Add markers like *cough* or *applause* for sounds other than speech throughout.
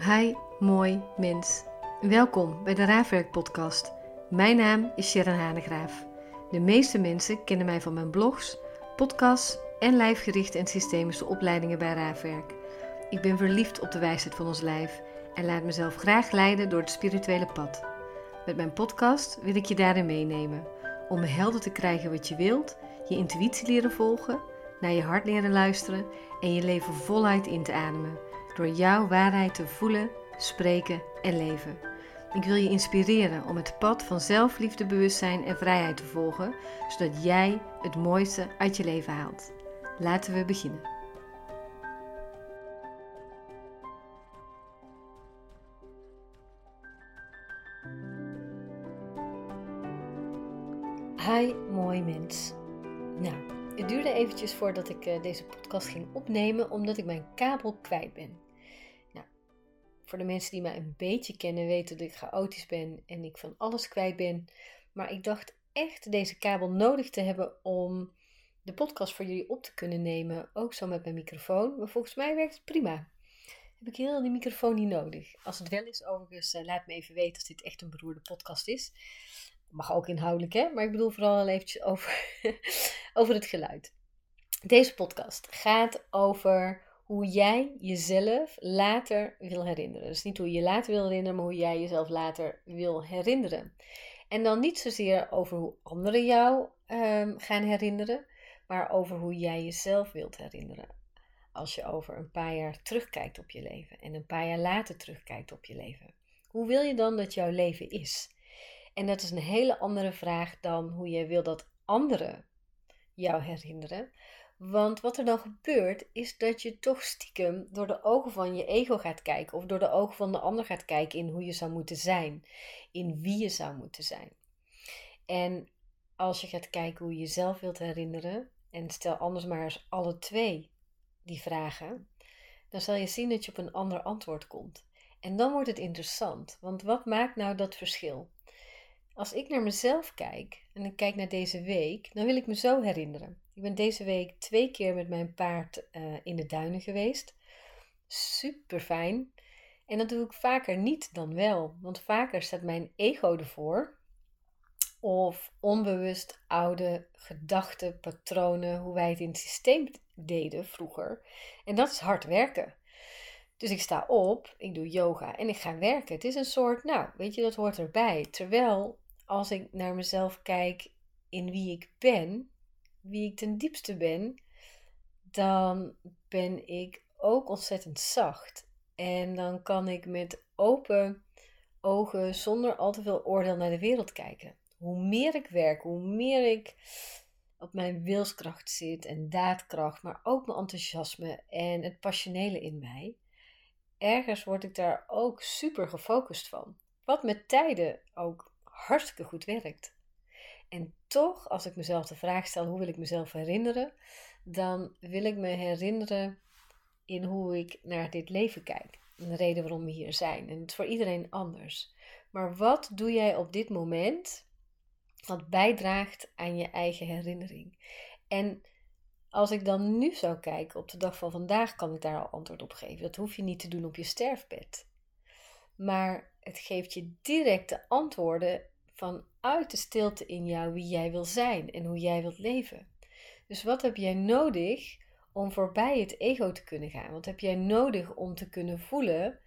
Hi, mooi mens. Welkom bij de Raafwerk podcast. Mijn naam is Sharon Hanegraaf. De meeste mensen kennen mij van mijn blogs, podcasts en lijfgerichte en systemische opleidingen bij Raafwerk. Ik ben verliefd op de wijsheid van ons lijf en laat mezelf graag leiden door het spirituele pad. Met mijn podcast wil ik je daarin meenemen om helder te krijgen wat je wilt, je intuïtie leren volgen, naar je hart leren luisteren en je leven voluit in te ademen door jouw waarheid te voelen, spreken en leven. Ik wil je inspireren om het pad van zelfliefde, bewustzijn en vrijheid te volgen, zodat jij het mooiste uit je leven haalt. Laten we beginnen. Hi, mooi mens. Nou, het duurde eventjes voordat ik uh, deze podcast ging opnemen, omdat ik mijn kabel kwijt ben. Voor de mensen die mij een beetje kennen, weten dat ik chaotisch ben en ik van alles kwijt ben. Maar ik dacht echt deze kabel nodig te hebben om de podcast voor jullie op te kunnen nemen. Ook zo met mijn microfoon. Maar volgens mij werkt het prima. Heb ik heel die microfoon niet nodig. Als het wel is, overigens, uh, laat me even weten als dit echt een beroerde podcast is. Mag ook inhoudelijk, hè? Maar ik bedoel vooral al eventjes over, *laughs* over het geluid. Deze podcast gaat over hoe jij jezelf later wil herinneren. Dus niet hoe je later wil herinneren, maar hoe jij jezelf later wil herinneren. En dan niet zozeer over hoe anderen jou um, gaan herinneren, maar over hoe jij jezelf wilt herinneren. Als je over een paar jaar terugkijkt op je leven en een paar jaar later terugkijkt op je leven. Hoe wil je dan dat jouw leven is? En dat is een hele andere vraag dan hoe je wil dat anderen jou herinneren. Want wat er dan gebeurt, is dat je toch stiekem door de ogen van je ego gaat kijken, of door de ogen van de ander gaat kijken in hoe je zou moeten zijn, in wie je zou moeten zijn. En als je gaat kijken hoe je jezelf wilt herinneren, en stel anders maar eens alle twee die vragen, dan zal je zien dat je op een ander antwoord komt. En dan wordt het interessant, want wat maakt nou dat verschil? Als ik naar mezelf kijk en ik kijk naar deze week, dan wil ik me zo herinneren. Ik ben deze week twee keer met mijn paard uh, in de duinen geweest. Super fijn. En dat doe ik vaker niet dan wel, want vaker staat mijn ego ervoor. Of onbewust oude gedachten, patronen, hoe wij het in het systeem deden vroeger. En dat is hard werken. Dus ik sta op, ik doe yoga en ik ga werken. Het is een soort, nou, weet je, dat hoort erbij. Terwijl als ik naar mezelf kijk in wie ik ben, wie ik ten diepste ben, dan ben ik ook ontzettend zacht. En dan kan ik met open ogen, zonder al te veel oordeel naar de wereld kijken. Hoe meer ik werk, hoe meer ik op mijn wilskracht zit en daadkracht, maar ook mijn enthousiasme en het passionele in mij. Ergens word ik daar ook super gefocust van. Wat met tijden ook hartstikke goed werkt. En toch, als ik mezelf de vraag stel hoe wil ik mezelf herinneren, dan wil ik me herinneren in hoe ik naar dit leven kijk. De reden waarom we hier zijn. En het is voor iedereen anders. Maar wat doe jij op dit moment wat bijdraagt aan je eigen herinnering? En als ik dan nu zou kijken op de dag van vandaag, kan ik daar al antwoord op geven. Dat hoef je niet te doen op je sterfbed. Maar het geeft je directe antwoorden vanuit de stilte in jou wie jij wil zijn en hoe jij wilt leven. Dus wat heb jij nodig om voorbij het ego te kunnen gaan? Wat heb jij nodig om te kunnen voelen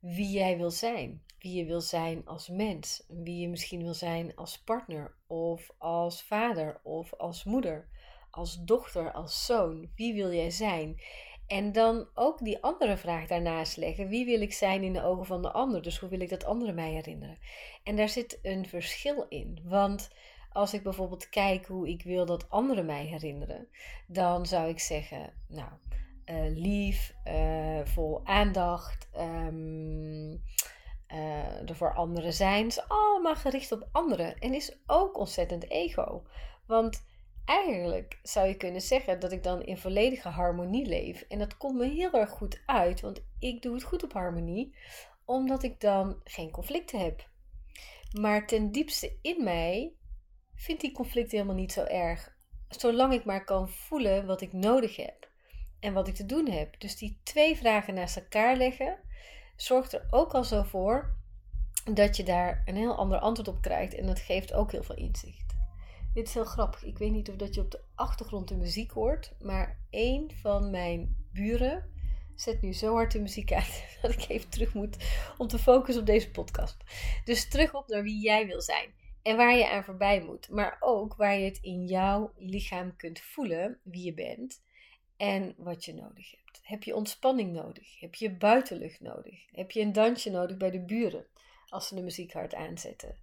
wie jij wil zijn? Wie je wil zijn als mens, wie je misschien wil zijn als partner of als vader of als moeder, als dochter, als zoon. Wie wil jij zijn? En dan ook die andere vraag daarnaast leggen. Wie wil ik zijn in de ogen van de ander? Dus hoe wil ik dat anderen mij herinneren? En daar zit een verschil in. Want als ik bijvoorbeeld kijk hoe ik wil dat anderen mij herinneren, dan zou ik zeggen, nou, uh, lief, uh, vol aandacht, um, uh, er voor anderen zijn. is allemaal gericht op anderen. En is ook ontzettend ego. Want eigenlijk zou je kunnen zeggen dat ik dan in volledige harmonie leef. En dat komt me heel erg goed uit, want ik doe het goed op harmonie, omdat ik dan geen conflicten heb. Maar ten diepste in mij vindt die conflict helemaal niet zo erg, zolang ik maar kan voelen wat ik nodig heb en wat ik te doen heb. Dus die twee vragen naast elkaar leggen, zorgt er ook al zo voor dat je daar een heel ander antwoord op krijgt. En dat geeft ook heel veel inzicht. Dit is heel grappig. Ik weet niet of dat je op de achtergrond de muziek hoort. Maar een van mijn buren zet nu zo hard de muziek uit *laughs* dat ik even terug moet om te focussen op deze podcast. Dus terug op naar wie jij wil zijn. En waar je aan voorbij moet. Maar ook waar je het in jouw lichaam kunt voelen wie je bent. En wat je nodig hebt. Heb je ontspanning nodig? Heb je buitenlucht nodig? Heb je een dansje nodig bij de buren? Als ze de muziek hard aanzetten.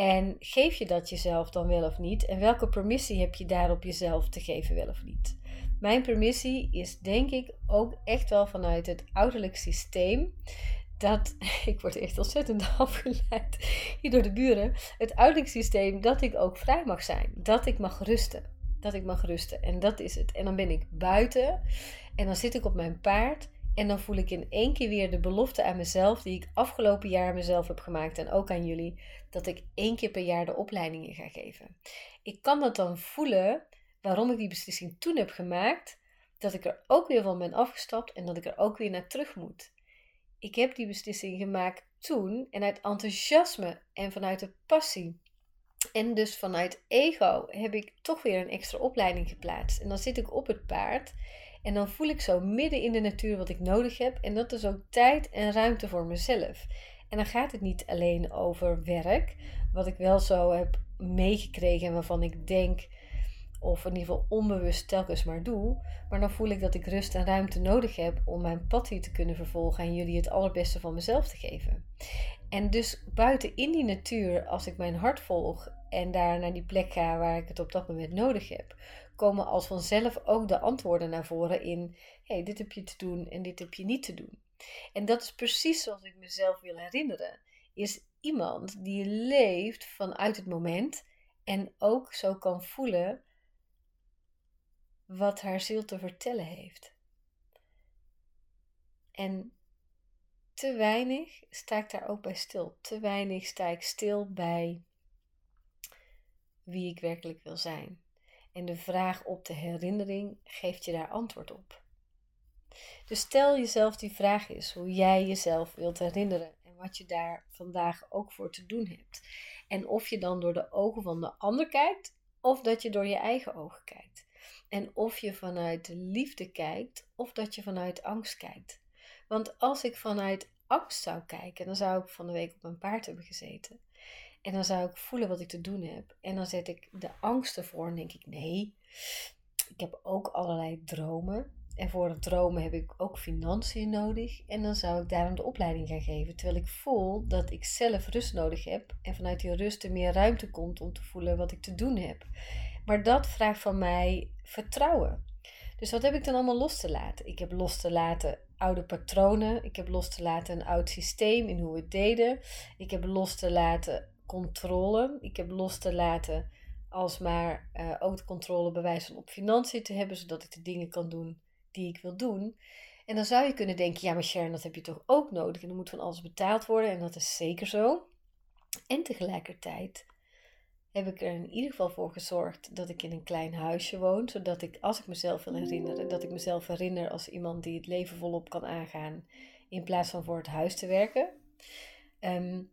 En geef je dat jezelf dan wel of niet? En welke permissie heb je daarop jezelf te geven, wel of niet? Mijn permissie is denk ik ook echt wel vanuit het ouderlijk systeem. Dat, *laughs* ik word echt ontzettend *laughs* afgeleid hier door de buren. Het ouderlijk systeem dat ik ook vrij mag zijn. Dat ik mag rusten. Dat ik mag rusten. En dat is het. En dan ben ik buiten. En dan zit ik op mijn paard. En dan voel ik in één keer weer de belofte aan mezelf, die ik afgelopen jaar mezelf heb gemaakt en ook aan jullie, dat ik één keer per jaar de opleidingen ga geven. Ik kan dat dan voelen waarom ik die beslissing toen heb gemaakt, dat ik er ook weer van ben afgestapt en dat ik er ook weer naar terug moet. Ik heb die beslissing gemaakt toen en uit enthousiasme en vanuit de passie. En dus vanuit ego heb ik toch weer een extra opleiding geplaatst. En dan zit ik op het paard en dan voel ik zo midden in de natuur wat ik nodig heb. En dat is ook tijd en ruimte voor mezelf. En dan gaat het niet alleen over werk, wat ik wel zo heb meegekregen en waarvan ik denk, of in ieder geval onbewust telkens maar doe. Maar dan voel ik dat ik rust en ruimte nodig heb om mijn pad hier te kunnen vervolgen en jullie het allerbeste van mezelf te geven. En dus buiten in die natuur, als ik mijn hart volg en daar naar die plek ga waar ik het op dat moment nodig heb, komen als vanzelf ook de antwoorden naar voren in: hey, dit heb je te doen en dit heb je niet te doen. En dat is precies zoals ik mezelf wil herinneren. Is iemand die leeft vanuit het moment en ook zo kan voelen wat haar ziel te vertellen heeft. En te weinig sta ik daar ook bij stil. Te weinig sta ik stil bij wie ik werkelijk wil zijn. En de vraag op de herinnering geeft je daar antwoord op. Dus stel jezelf die vraag is hoe jij jezelf wilt herinneren en wat je daar vandaag ook voor te doen hebt. En of je dan door de ogen van de ander kijkt of dat je door je eigen ogen kijkt. En of je vanuit liefde kijkt of dat je vanuit angst kijkt. Want als ik vanuit angst zou kijken, dan zou ik van de week op mijn paard hebben gezeten. En dan zou ik voelen wat ik te doen heb. En dan zet ik de angst ervoor en denk ik: nee, ik heb ook allerlei dromen. En voor het dromen heb ik ook financiën nodig. En dan zou ik daarom de opleiding gaan geven. Terwijl ik voel dat ik zelf rust nodig heb. En vanuit die rust er meer ruimte komt om te voelen wat ik te doen heb. Maar dat vraagt van mij vertrouwen. Dus wat heb ik dan allemaal los te laten? Ik heb los te laten oude patronen. Ik heb los te laten een oud systeem in hoe we deden. Ik heb los te laten controle. Ik heb los te laten als maar uh, ook de controle bewijzen op financiën te hebben, zodat ik de dingen kan doen die ik wil doen. En dan zou je kunnen denken, ja maar Sharon, dat heb je toch ook nodig en er moet van alles betaald worden en dat is zeker zo. En tegelijkertijd heb ik er in ieder geval voor gezorgd dat ik in een klein huisje woon, zodat ik, als ik mezelf wil herinneren, dat ik mezelf herinner als iemand die het leven volop kan aangaan, in plaats van voor het huis te werken. Um,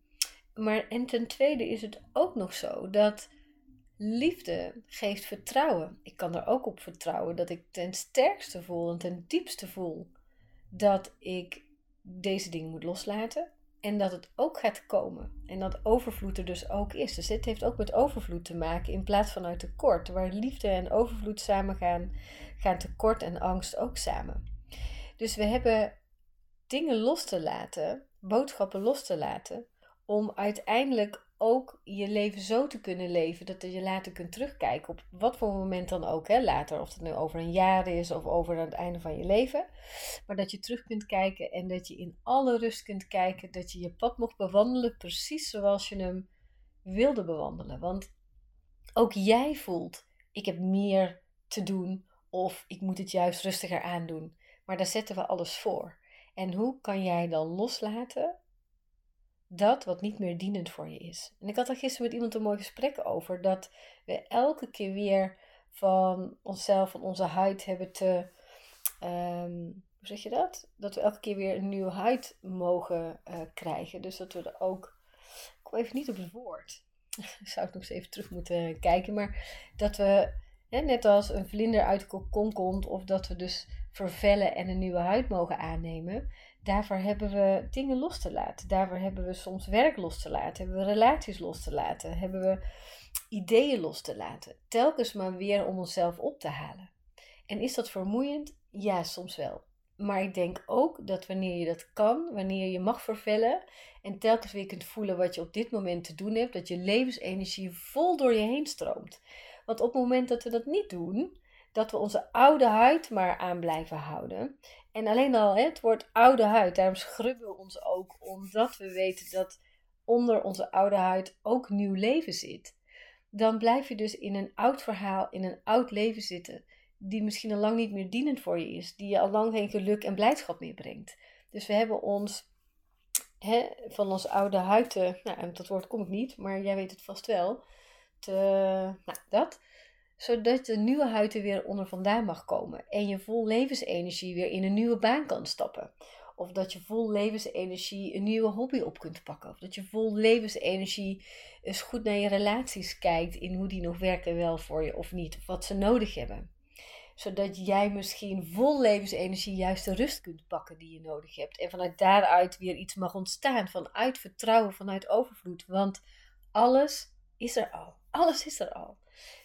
maar en ten tweede is het ook nog zo dat liefde geeft vertrouwen. Ik kan er ook op vertrouwen dat ik ten sterkste voel en ten diepste voel dat ik deze dingen moet loslaten. En dat het ook gaat komen. En dat overvloed er dus ook is. Dus dit heeft ook met overvloed te maken in plaats van uit tekort. Waar liefde en overvloed samen gaan, gaan tekort en angst ook samen. Dus we hebben dingen los te laten, boodschappen los te laten, om uiteindelijk ook je leven zo te kunnen leven dat je later kunt terugkijken op wat voor moment dan ook. Hè, later, of het nu over een jaar is of over het einde van je leven. Maar dat je terug kunt kijken en dat je in alle rust kunt kijken dat je je pad mocht bewandelen precies zoals je hem wilde bewandelen. Want ook jij voelt, ik heb meer te doen of ik moet het juist rustiger aandoen. Maar daar zetten we alles voor. En hoe kan jij dan loslaten dat wat niet meer dienend voor je is. En ik had er gisteren met iemand een mooi gesprek over dat we elke keer weer van onszelf, van onze huid hebben te, um, hoe zeg je dat? Dat we elke keer weer een nieuwe huid mogen uh, krijgen. Dus dat we er ook, ik kom even niet op het woord, *laughs* zou ik nog eens even terug moeten kijken, maar dat we, net als een vlinder uit de kokon komt, of dat we dus vervellen en een nieuwe huid mogen aannemen, daarvoor hebben we dingen los te laten. Daarvoor hebben we soms werk los te laten, hebben we relaties los te laten, hebben we ideeën los te laten. Telkens maar weer om onszelf op te halen. En is dat vermoeiend? Ja, soms wel. Maar ik denk ook dat wanneer je dat kan, wanneer je mag vervellen en telkens weer kunt voelen wat je op dit moment te doen hebt, dat je levensenergie vol door je heen stroomt. Want op het moment dat we dat niet doen, dat we onze oude huid maar aan blijven houden. En alleen al hè, het woord oude huid, daarom schrubben we ons ook, omdat we weten dat onder onze oude huid ook nieuw leven zit. Dan blijf je dus in een oud verhaal, in een oud leven zitten die misschien al lang niet meer dienend voor je is, die je al lang geen geluk en blijdschap meer brengt. Dus we hebben ons hè, van ons oude huid te, nou, dat woord kom ik niet, maar jij weet het vast wel, te, nou, dat, zodat de nieuwe huid er weer onder vandaan mag komen en je vol levensenergie weer in een nieuwe baan kan stappen. Of dat je vol levensenergie een nieuwe hobby op kunt pakken. Of dat je vol levensenergie eens goed naar je relaties kijkt in hoe die nog werken wel voor je of niet. Wat ze nodig hebben zodat jij misschien vol levensenergie juist de rust kunt pakken die je nodig hebt. En vanuit daaruit weer iets mag ontstaan. Vanuit vertrouwen, vanuit overvloed. Want alles is er al. Alles is er al.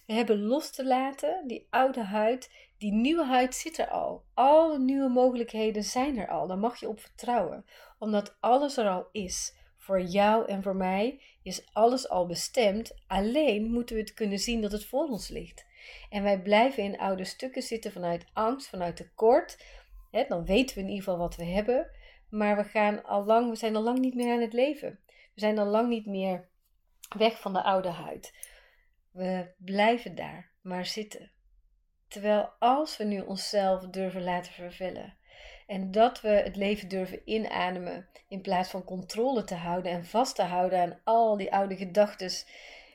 We hebben los te laten, die oude huid. Die nieuwe huid zit er al. Alle nieuwe mogelijkheden zijn er al. Daar mag je op vertrouwen. Omdat alles er al is. Voor jou en voor mij is alles al bestemd. Alleen moeten we het kunnen zien dat het voor ons ligt. En wij blijven in oude stukken zitten vanuit angst, vanuit tekort. Hè, dan weten we in ieder geval wat we hebben. Maar we, gaan al lang, we zijn al lang niet meer aan het leven. We zijn al lang niet meer weg van de oude huid. We blijven daar maar zitten. Terwijl als we nu onszelf durven laten vervullen en dat we het leven durven inademen in plaats van controle te houden en vast te houden aan al die oude gedachten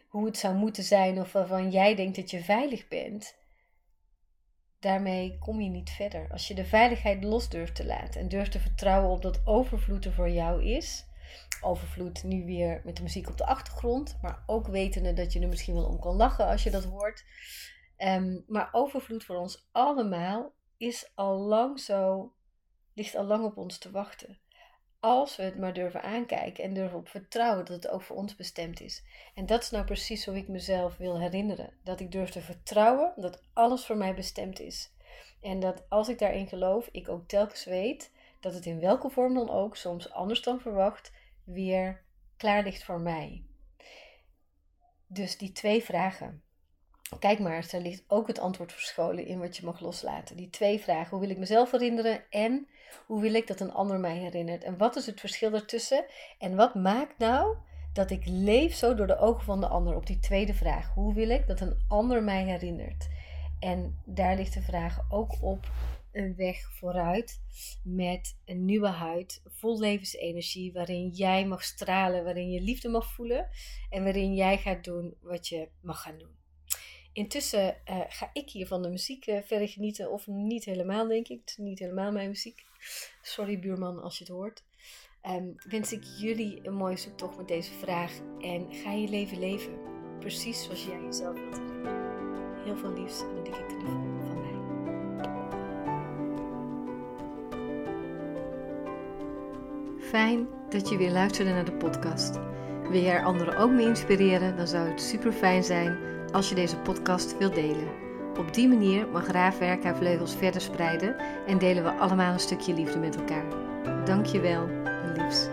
hoe het zou moeten zijn of waarvan jij denkt dat je veilig bent, daarmee kom je niet verder. Als je de veiligheid los durft te laten en durft te vertrouwen op dat overvloed er voor jou is. Overvloed nu weer met de muziek op de achtergrond, maar ook wetende dat je er misschien wel om kan lachen als je dat hoort. Um, maar overvloed voor ons allemaal is al lang zo, ligt al lang op ons te wachten. Als we het maar durven aankijken en durven op vertrouwen dat het ook voor ons bestemd is. En dat is nou precies hoe ik mezelf wil herinneren. Dat ik durf te vertrouwen dat alles voor mij bestemd is. En dat als ik daarin geloof, ik ook telkens weet dat het in welke vorm dan ook, soms anders dan verwacht, weer klaar ligt voor mij. Dus die twee vragen. Kijk maar, er ligt ook het antwoord verscholen in wat je mag loslaten. Die twee vragen. Hoe wil ik mezelf herinneren en hoe wil ik dat een ander mij herinnert? En wat is het verschil ertussen? En wat maakt nou dat ik leef zo door de ogen van de ander? Op die tweede vraag. Hoe wil ik dat een ander mij herinnert? En daar ligt de vraag ook op een weg vooruit met een nieuwe huid, vol levensenergie, waarin jij mag stralen, waarin je liefde mag voelen en waarin jij gaat doen wat je mag gaan doen. Intussen uh, ga ik hier van de muziek uh, verder genieten, of niet helemaal, denk ik. Het is niet helemaal mijn muziek. Sorry, buurman, als je het hoort. Um, wens ik jullie een mooie zoektocht met deze vraag en ga je leven leven. Precies zoals jij jezelf wilt. Heel veel liefs en een dikke knuffel van mij. Fijn dat je weer luisterde naar de podcast. Wil jij anderen ook mee inspireren? Dan zou het super fijn zijn als je deze podcast wilt delen. Op die manier mag Raafwerk haar vleugels verder spreiden en delen we allemaal een stukje liefde met elkaar. Dankjewel, liefs,